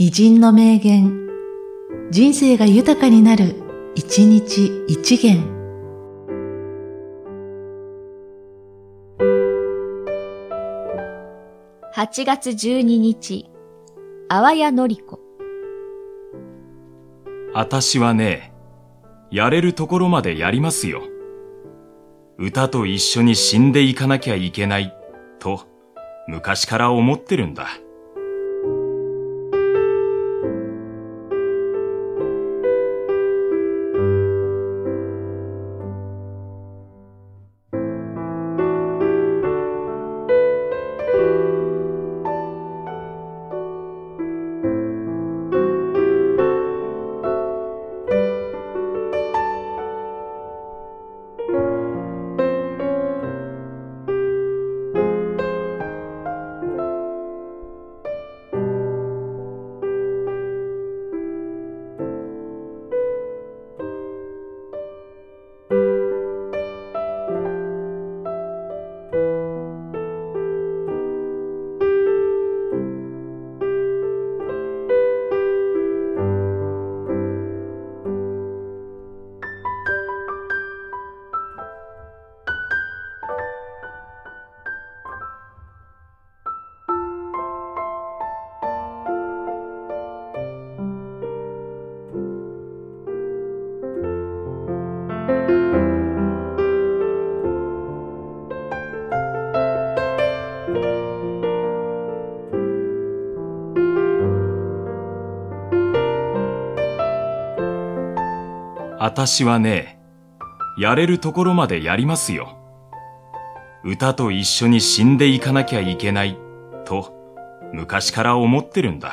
偉人の名言、人生が豊かになる、一日一元。8月12日、あわやのりこ。あたしはね、やれるところまでやりますよ。歌と一緒に死んでいかなきゃいけない、と、昔から思ってるんだ。私はね、やれるところまでやりますよ。歌と一緒に死んでいかなきゃいけない、と、昔から思ってるんだ。